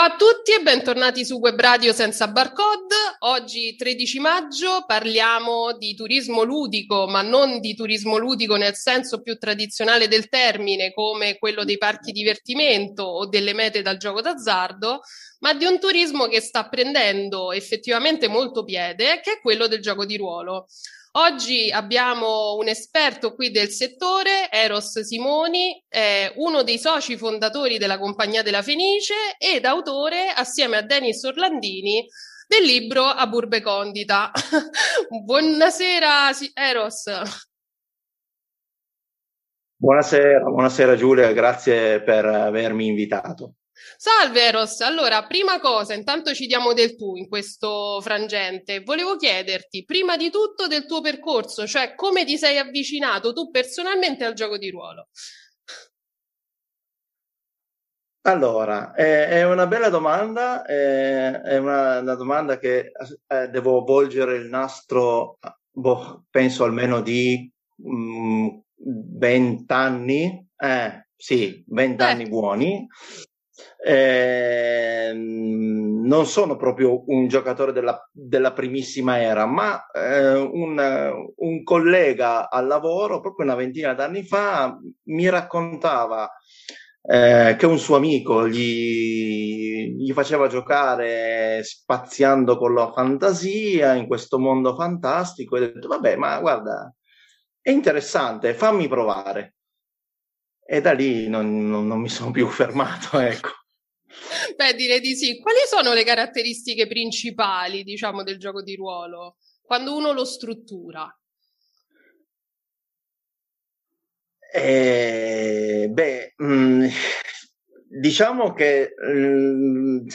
Ciao a tutti e bentornati su Web Radio senza barcode. Oggi 13 maggio parliamo di turismo ludico, ma non di turismo ludico nel senso più tradizionale del termine, come quello dei parchi divertimento o delle mete dal gioco d'azzardo, ma di un turismo che sta prendendo effettivamente molto piede, che è quello del gioco di ruolo. Oggi abbiamo un esperto qui del settore, Eros Simoni, uno dei soci fondatori della Compagnia della Fenice ed autore, assieme a Denis Orlandini, del libro A Burbe Condita. Buonasera, Eros. Buonasera, buonasera Giulia, grazie per avermi invitato. Salve Eros, allora prima cosa, intanto ci diamo del tu in questo frangente. Volevo chiederti prima di tutto del tuo percorso, cioè come ti sei avvicinato tu personalmente al gioco di ruolo. Allora, eh, è una bella domanda, eh, è una, una, domanda che eh, devo volgere il nastro, boh, penso almeno di mm, vent'anni, mm, sì, vent'anni buoni. Eh, non sono proprio un giocatore della, della primissima era, ma eh, un, un, collega al lavoro, proprio una ventina d'anni fa, mi raccontava eh, che un suo amico gli, gli faceva giocare spaziando con la fantasia in questo mondo fantastico e ho detto, vabbè, ma guarda, è interessante, fammi provare. E da lì non, non, non mi sono più fermato, ecco. Beh, direi di sì. Quali sono le caratteristiche principali, diciamo, del gioco di ruolo quando uno lo struttura? Eh, beh, mh, mm, diciamo che mh, mm,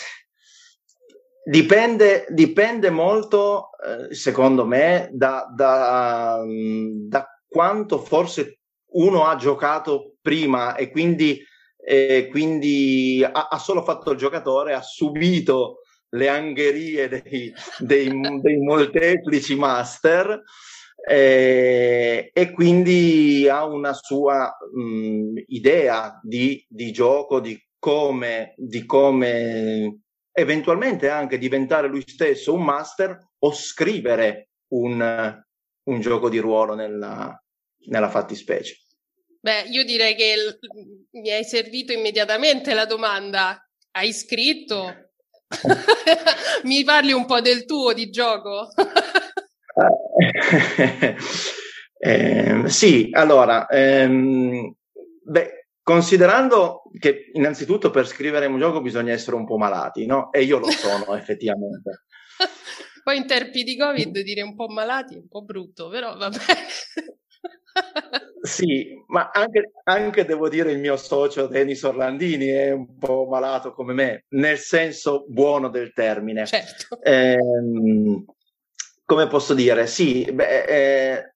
dipende, dipende molto, eh, secondo me, da, da, mm, da quanto forse uno ha giocato prima e quindi e quindi ha, ha, solo fatto il giocatore, ha subito le angherie dei, dei, dei molteplici master eh, e quindi ha una sua mh, idea di, di, gioco, di come, di come eventualmente anche diventare lui stesso un master o scrivere un, un gioco di ruolo nella, nella fattispecie. Beh, io direi che l- mi hai servito immediatamente la domanda. Hai scritto? mi parli un po' del tuo di gioco? eh, sì, allora, ehm, beh, considerando che innanzitutto per scrivere un gioco bisogna essere un po' malati, no? E io lo sono effettivamente. Poi in tempi di Covid dire un po' malati è un po' brutto, però vabbè. Sì, ma anche, anche, devo dire il mio socio Denis Orlandini è un po' malato come me, nel senso buono del termine. Certo. Eh, come posso dire? Sì, beh, eh,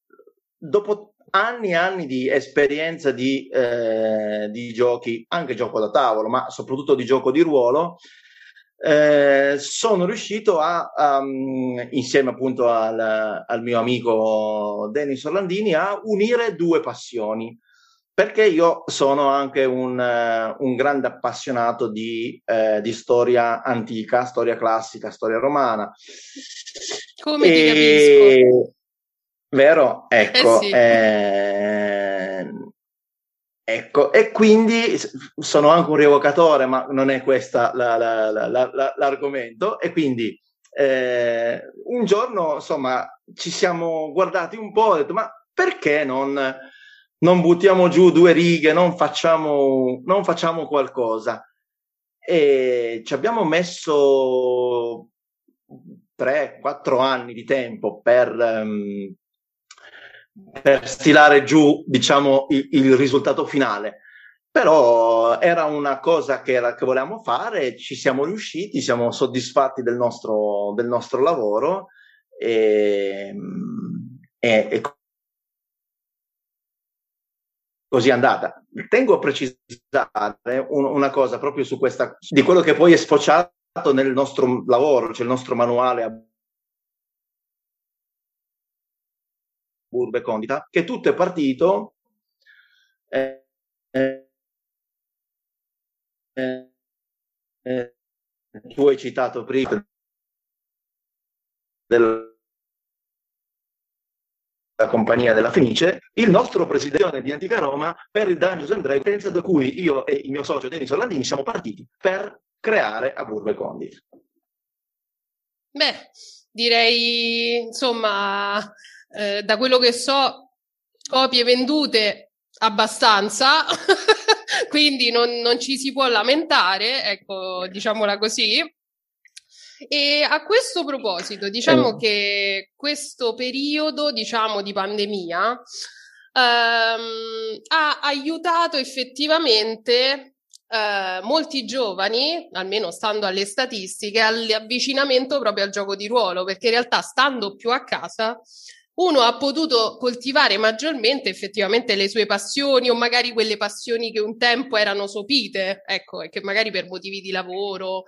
dopo anni e anni di esperienza di, eh, di giochi, anche gioco da tavolo, ma soprattutto di gioco di ruolo, eh, sono riuscito a, um, insieme appunto al, al, mio amico Denis Orlandini, a unire due passioni. Perché io sono anche un, uh, un grande appassionato di, uh, di, storia antica, storia classica, storia romana. Come e... ti capisco? Vero? Ecco. Eh sì. eh, Ecco, e quindi sono anche un rievocatore, ma non è questo la, la, la, l'argomento. E quindi eh, un giorno, insomma, ci siamo guardati un po' ho detto, ma perché non, non buttiamo giù due righe, non facciamo, non facciamo qualcosa? E ci abbiamo messo tre, quattro anni di tempo per, um, per stilare giù, diciamo, il, il risultato finale. Però era una cosa che, era, che volevamo fare, ci siamo riusciti, siamo soddisfatti del nostro, del nostro lavoro e, e, e così è andata. Tengo a precisare un, una cosa proprio su questa, di quello che poi è sfociato nel nostro lavoro, cioè il nostro manuale Burbe Condita, che tutto è partito eh, eh, eh, tu hai citato prima della compagnia della Fenice, il nostro presidente di Antica Roma per il Dungeons and Dragons, da cui io e il mio socio Denis Orlandini siamo partiti per creare a Burbe Condit. Beh, direi, insomma, eh, da quello che so, copie vendute abbastanza, quindi non, non, ci si può lamentare, ecco, diciamola così. E a questo proposito, diciamo eh. che questo periodo, diciamo, di pandemia ehm, ha aiutato effettivamente eh, molti giovani, almeno stando alle statistiche, all'avvicinamento proprio al gioco di ruolo, perché in realtà stando più a casa uno ha potuto coltivare maggiormente effettivamente le sue passioni o magari quelle passioni che un tempo erano sopite, ecco, e che magari per motivi di lavoro,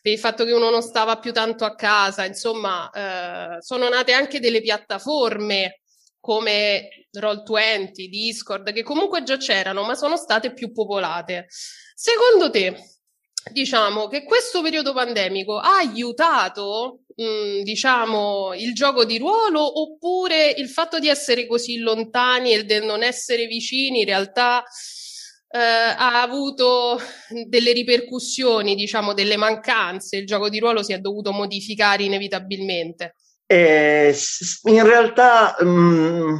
per il fatto che uno non stava più tanto a casa, insomma, eh, sono nate anche delle piattaforme come Roll20, Discord, che comunque già c'erano, ma sono state più popolate. Secondo te, diciamo che questo periodo pandemico ha aiutato, mh, mm, diciamo, il gioco di ruolo oppure il fatto di essere così lontani e del non essere vicini in realtà eh, ha avuto delle ripercussioni, diciamo, delle mancanze, il gioco di ruolo si è dovuto modificare inevitabilmente? Eh, in realtà mh, mm,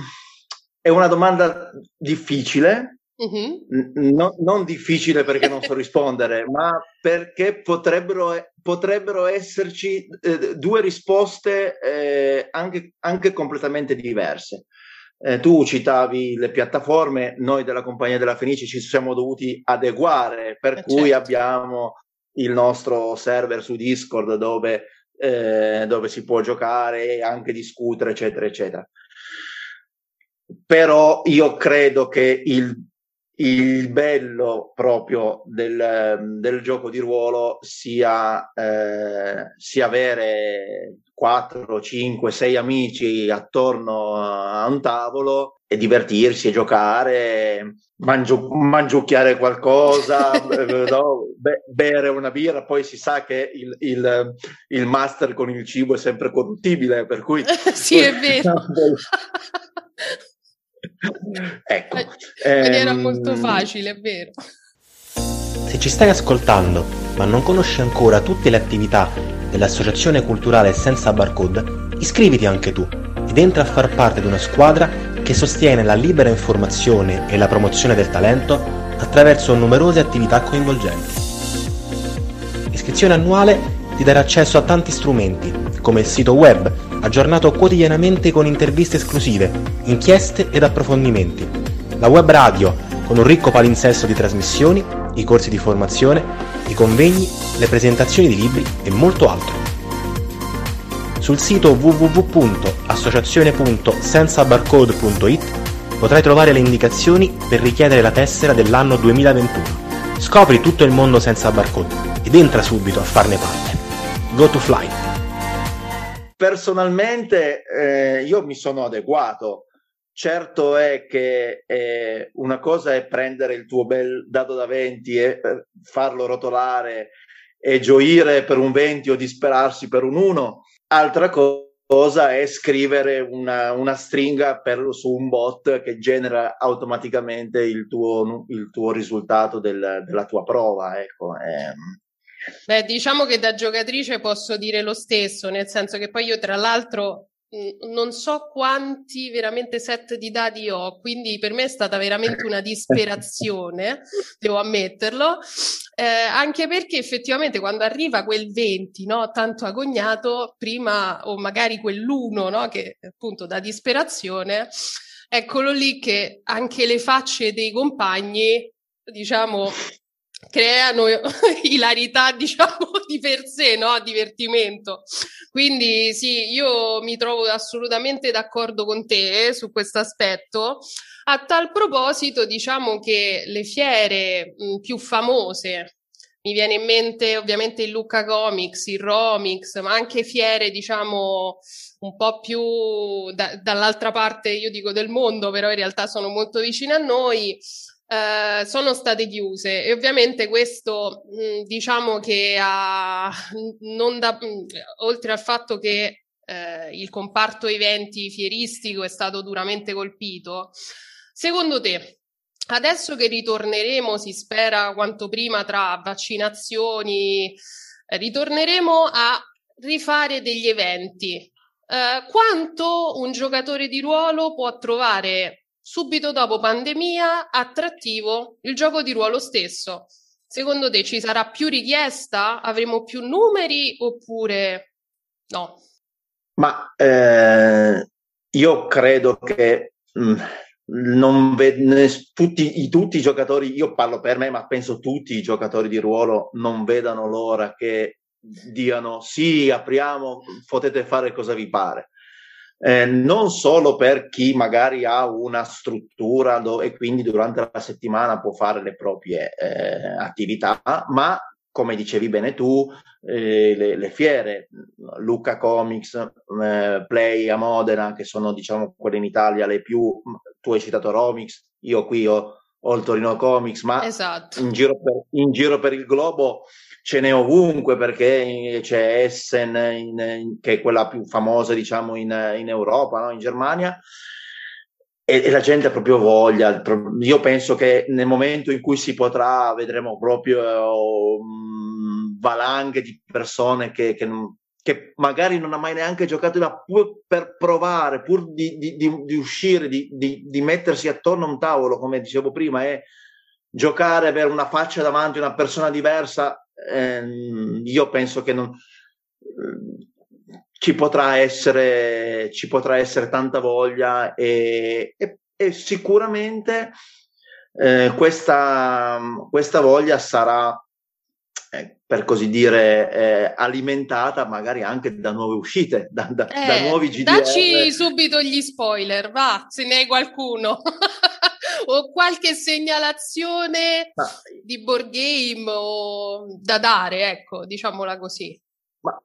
è una domanda difficile Uh-huh. No, non difficile perché non so rispondere, ma perché potrebbero, potrebbero esserci eh, due risposte eh, anche, anche, completamente diverse. Eh, tu citavi le piattaforme, noi della compagnia della Fenice ci siamo dovuti adeguare, per eh, cui certo. abbiamo il nostro server su Discord dove, eh, dove si può giocare e anche discutere, eccetera, eccetera. Però io credo che il il bello proprio del, del gioco di ruolo sia, eh, sia avere 4, 5, 6 amici attorno a un tavolo e divertirsi e giocare, mangiu- mangiucchiare qualcosa, no? Be- bere una birra, poi si sa che il, il, il, master con il cibo è sempre corruttibile, per cui... sì, è vero. ecco. Ed era ehm... molto facile, è vero. Se ci stai ascoltando, ma non conosci ancora tutte le attività dell'Associazione Culturale Senza Barcode, iscriviti anche tu ed entra a far parte di una squadra che sostiene la libera informazione e la promozione del talento attraverso numerose attività coinvolgenti. L'iscrizione annuale ti darà accesso a tanti strumenti, come il sito web, aggiornato quotidianamente con interviste esclusive, inchieste ed approfondimenti, la web radio, con un ricco palinsesto di trasmissioni, i corsi di formazione, i convegni, le presentazioni di libri e molto altro. Sul sito www.associazione.sensabarcode.it potrai trovare le indicazioni per richiedere la tessera dell'anno 2021. Scopri tutto il mondo senza barcode ed entra subito a farne parte. Go to Fly. Personalmente eh, io mi sono adeguato. Certo è che eh, una cosa è prendere il tuo bel dado da 20 e eh, farlo rotolare e gioire per un 20 o disperarsi per un 1. Altra cosa è scrivere una, una stringa per, su un bot che genera automaticamente il tuo, il tuo risultato del, della tua prova. Ecco. Eh, Beh, diciamo che da giocatrice posso dire lo stesso, nel senso che poi io tra l'altro non so quanti veramente set di dati ho, quindi per me è stata veramente una disperazione, devo ammetterlo, eh, anche perché effettivamente quando arriva quel 20, no, tanto agognato, prima o magari quell'1, no, che appunto da disperazione, eccolo lì che anche le facce dei compagni, diciamo, creano ilarità, diciamo, di per sé, no? Divertimento. Quindi sì, io mi trovo assolutamente d'accordo con te eh, su questo aspetto. A tal proposito, diciamo che le fiere mh, più famose, mi viene in mente ovviamente il Lucca Comics, il Romix, ma anche fiere, diciamo, un po' più da, dall'altra parte, io dico del mondo, però in realtà sono molto vicine a noi eh, sono state chiuse e ovviamente questo mh, diciamo che ha, non da, mh, oltre al fatto che eh, il comparto eventi fieristico è stato duramente colpito, secondo te adesso che ritorneremo, si spera quanto prima tra vaccinazioni, ritorneremo a rifare degli eventi. Uh, quanto un giocatore di ruolo può trovare subito dopo pandemia attrattivo il gioco di ruolo stesso. Secondo te ci sarà più richiesta? Avremo più numeri oppure no? Ma eh, io credo che mh, mm, non ve- tutti, i, tutti i giocatori, io parlo per me, ma penso tutti i giocatori di ruolo non vedano l'ora che diano sì, apriamo, potete fare cosa vi pare eh, non solo per chi magari ha una struttura dove, e quindi durante la settimana può fare le proprie eh, attività, ma come dicevi bene tu, eh, le, le, fiere, Lucca Comics, eh, Play a Modena, che sono diciamo quelle in Italia le più, tu hai citato Romix, io qui ho, ho il Torino Comics, ma esatto. in, giro per, in, giro per, il globo ce n'è ovunque perché c'è Essen, in, in, che è quella più famosa diciamo in, in Europa, no? in Germania, e, la gente ha proprio voglia. Io penso che nel momento in cui si potrà vedremo proprio um, valanghe di persone che, che, che, magari non ha mai neanche giocato, ma pur per provare, pur di, di, di, di uscire, di, mettersi attorno a un tavolo, come dicevo prima, e giocare, avere una faccia davanti, una persona diversa, ehm, io penso che non, ci, potrà essere, ci potrà essere tanta voglia e, e, e sicuramente eh, questa, questa voglia sarà eh, per così dire, eh, alimentata magari anche da nuove uscite, da, da, eh, da nuovi GDR. Dacci subito gli spoiler, va, se ne hai qualcuno. o qualche segnalazione Ma... di board game o da dare, ecco, diciamola così. Ma...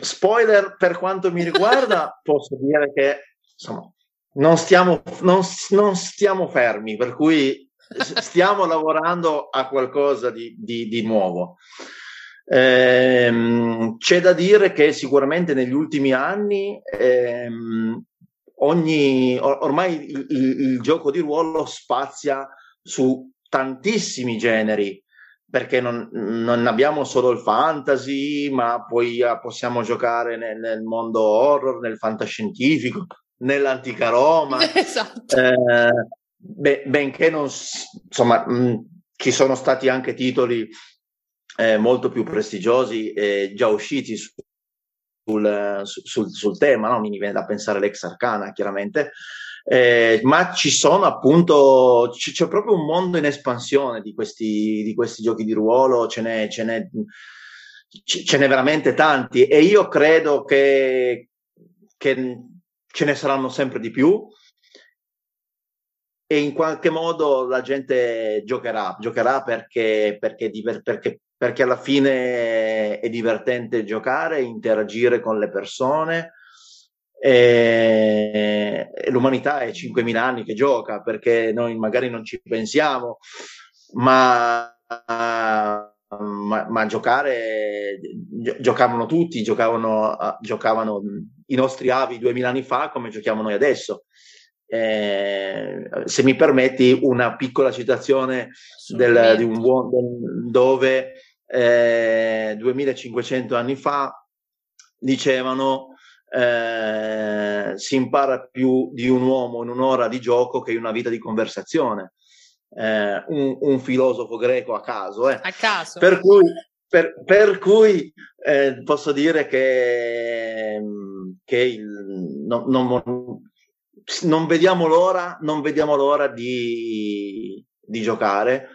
Spoiler per quanto mi riguarda, posso dire che insomma, non stiamo, non, non stiamo fermi, per cui stiamo lavorando a qualcosa di, di, di nuovo. Ehm, c'è da dire che sicuramente negli ultimi anni ehm, ogni, or- ormai il, il, il, gioco di ruolo spazia su tantissimi generi perché non, non abbiamo solo il fantasy, ma poi ah, possiamo giocare nel, nel mondo horror, nel fantascientifico, nell'antica Roma. esatto. Eh, be- benché non, insomma, mh, ci sono stati anche titoli eh, molto più prestigiosi eh, già usciti su, sul, sul, sul, tema, no? mi viene da pensare l'ex arcana chiaramente, eh, ma ci sono appunto, c- c'è proprio un mondo in espansione di questi, di questi giochi di ruolo, ce n'è, ce, n'è, ce n'è veramente tanti. E io credo che, che ce ne saranno sempre di più. E in qualche modo la gente giocherà, giocherà perché, perché, perché, perché alla fine è divertente giocare, interagire con le persone. E, e l'umanità è 5.000 anni che gioca perché noi magari non ci pensiamo, ma, ma, ma giocare giocavano tutti, giocavano, giocavano i nostri avi 2.000 anni fa come giochiamo noi adesso. Eh, se mi permetti una piccola citazione del, di un buon dove eh, 2500 anni fa dicevano eh, si impara più di un uomo in un'ora di gioco che in una vita di conversazione. Eh, un, un, filosofo greco a caso. Eh. A caso. Per cui, per, per cui eh, posso dire che, che il, no, non, non vediamo l'ora, non vediamo l'ora di, di giocare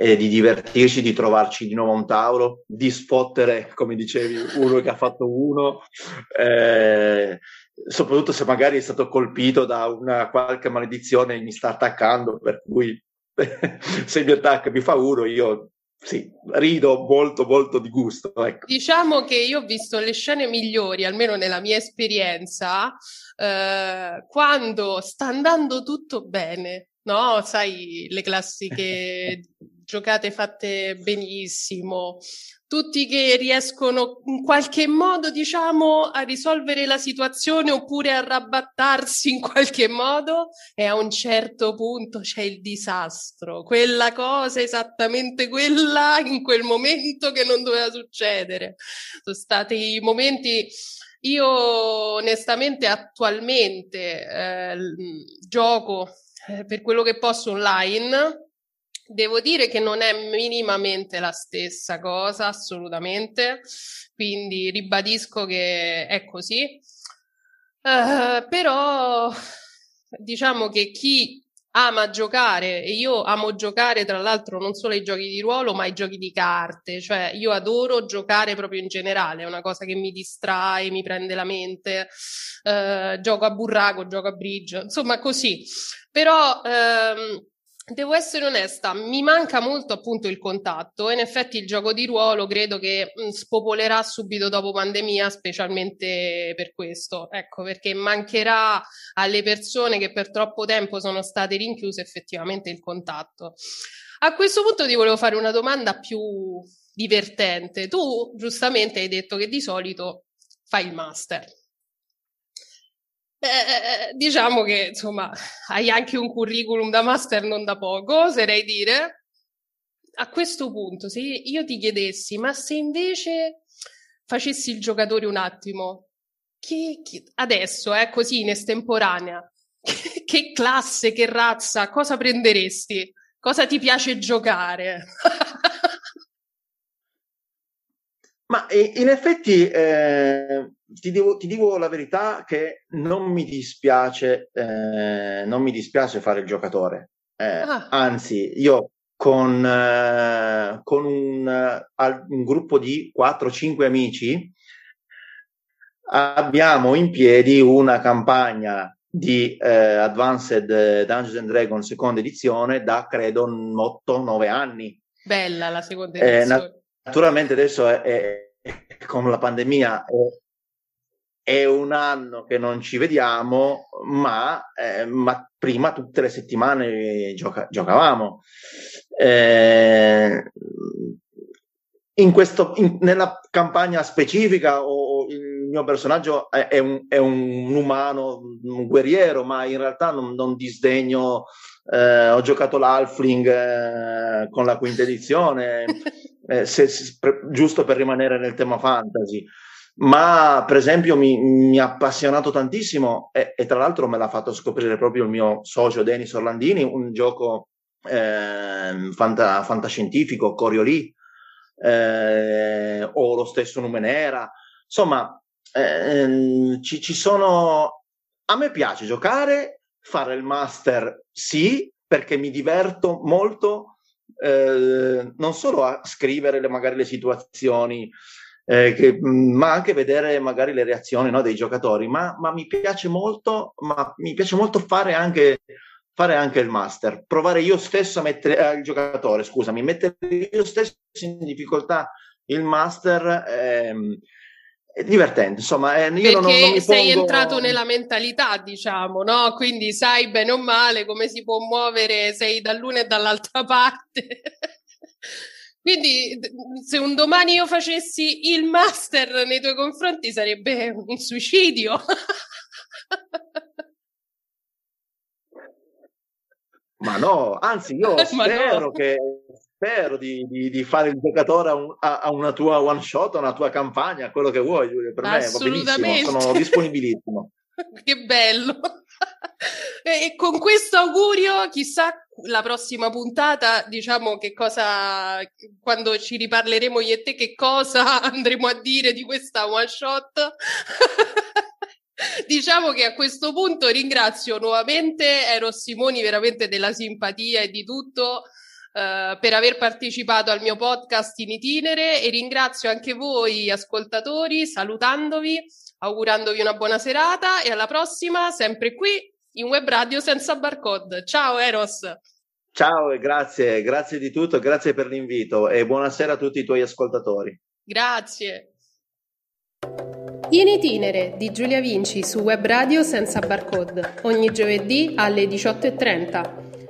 e di divertirci, di trovarci di nuovo a un tavolo, di spottere, come dicevi, uno che ha fatto uno, eh, soprattutto se magari è stato colpito da una qualche maledizione e mi sta attaccando, per cui se mi attacca mi fa uno, io sì, rido molto molto di gusto. Ecco. Diciamo che io ho visto le scene migliori, almeno nella mia esperienza, eh, quando sta andando tutto bene, no? Sai, le classiche giocate fatte benissimo, tutti che riescono in qualche modo, diciamo, a risolvere la situazione oppure a rabbattarsi in qualche modo e a un certo punto c'è il disastro, quella cosa esattamente quella in quel momento che non doveva succedere. Sono stati momenti io onestamente attualmente eh, gioco eh, per quello che posso online Devo dire che non è minimamente la stessa cosa, assolutamente, quindi ribadisco che è così. Uh, però diciamo che chi ama giocare, e io amo giocare tra l'altro non solo ai giochi di ruolo, ma ai giochi di carte, cioè io adoro giocare proprio in generale, è una cosa che mi distrae, mi prende la mente, uh, gioco a burraco, gioco a bridge, insomma così. Però... Um, Devo essere onesta, mi manca molto appunto il contatto. In effetti il gioco di ruolo credo che spopolerà subito dopo pandemia, specialmente per questo. Ecco, perché mancherà alle persone che per troppo tempo sono state rinchiuse effettivamente il contatto. A questo punto ti volevo fare una domanda più divertente. Tu giustamente hai detto che di solito fai il master. Eh, diciamo che insomma hai anche un curriculum da master non da poco, oserei dire. A questo punto, se io ti chiedessi, ma se invece facessi il giocatore un attimo, che, che, adesso, eh, così in estemporanea, che, che classe, che razza, cosa prenderesti? Cosa ti piace giocare? Ma in effetti eh, ti, devo, ti, dico la verità che non mi dispiace, eh, non mi dispiace fare il giocatore. Eh, ah. Anzi, io con, eh, con un, un, gruppo di 4-5 amici abbiamo in piedi una campagna di eh, Advanced Dungeons and Dragons seconda edizione da credo 8-9 anni. Bella la seconda eh, edizione Naturalmente adesso è, è, con la pandemia è, è, un anno che non ci vediamo, ma, eh, ma prima tutte le settimane gioca, giocavamo. Eh, in questo, in, nella campagna specifica o, il mio personaggio è, è, un, è, un, umano, un guerriero, ma in realtà non, non disdegno. Eh, ho giocato l'Alfling eh, con la quinta edizione, eh, se, se, giusto per rimanere nel tema fantasy. Ma per esempio mi, mi ha appassionato tantissimo e, e, tra l'altro me l'ha fatto scoprire proprio il mio socio Denis Orlandini, un gioco eh, fanta, fantascientifico, Coriolì, eh, o lo stesso Numenera. Insomma, ehm, ci, ci sono... A me piace giocare, fare il master sì, perché mi diverto molto eh, non solo a scrivere le, magari le situazioni, eh, che, ma anche vedere magari le reazioni no, dei giocatori. Ma, ma, mi piace molto, ma mi piace molto fare anche, fare anche il master, provare io stesso a mettere eh, il giocatore, scusami, mettere io stesso in difficoltà il master. Ehm, divertente, insomma, eh, io Perché non, non mi sei pongo... entrato nella mentalità, diciamo, no? Quindi sai bene o male come si può muovere, sei dall'una e dall'altra parte. Quindi se un domani io facessi il master nei tuoi confronti sarebbe un suicidio. Ma no, anzi io spero no. che spero di, di, di, fare il giocatore a, un, a, a, una tua one shot, a una tua campagna, quello che vuoi, Giulia, per me va benissimo, sono disponibilissimo. che bello! e con questo augurio, chissà la prossima puntata, diciamo che cosa, quando ci riparleremo io e te, che cosa andremo a dire di questa one shot. diciamo che a questo punto ringrazio nuovamente Eros Simoni veramente della simpatia e di tutto uh, per aver partecipato al mio podcast in itinere e ringrazio anche voi ascoltatori salutandovi, augurandovi una buona serata e alla prossima sempre qui in web radio senza barcode. Ciao Eros! Ciao e grazie, grazie di tutto, grazie per l'invito e buonasera a tutti i tuoi ascoltatori. Grazie. In itinere di Giulia Vinci su Web Radio senza barcode, ogni giovedì alle 18.30.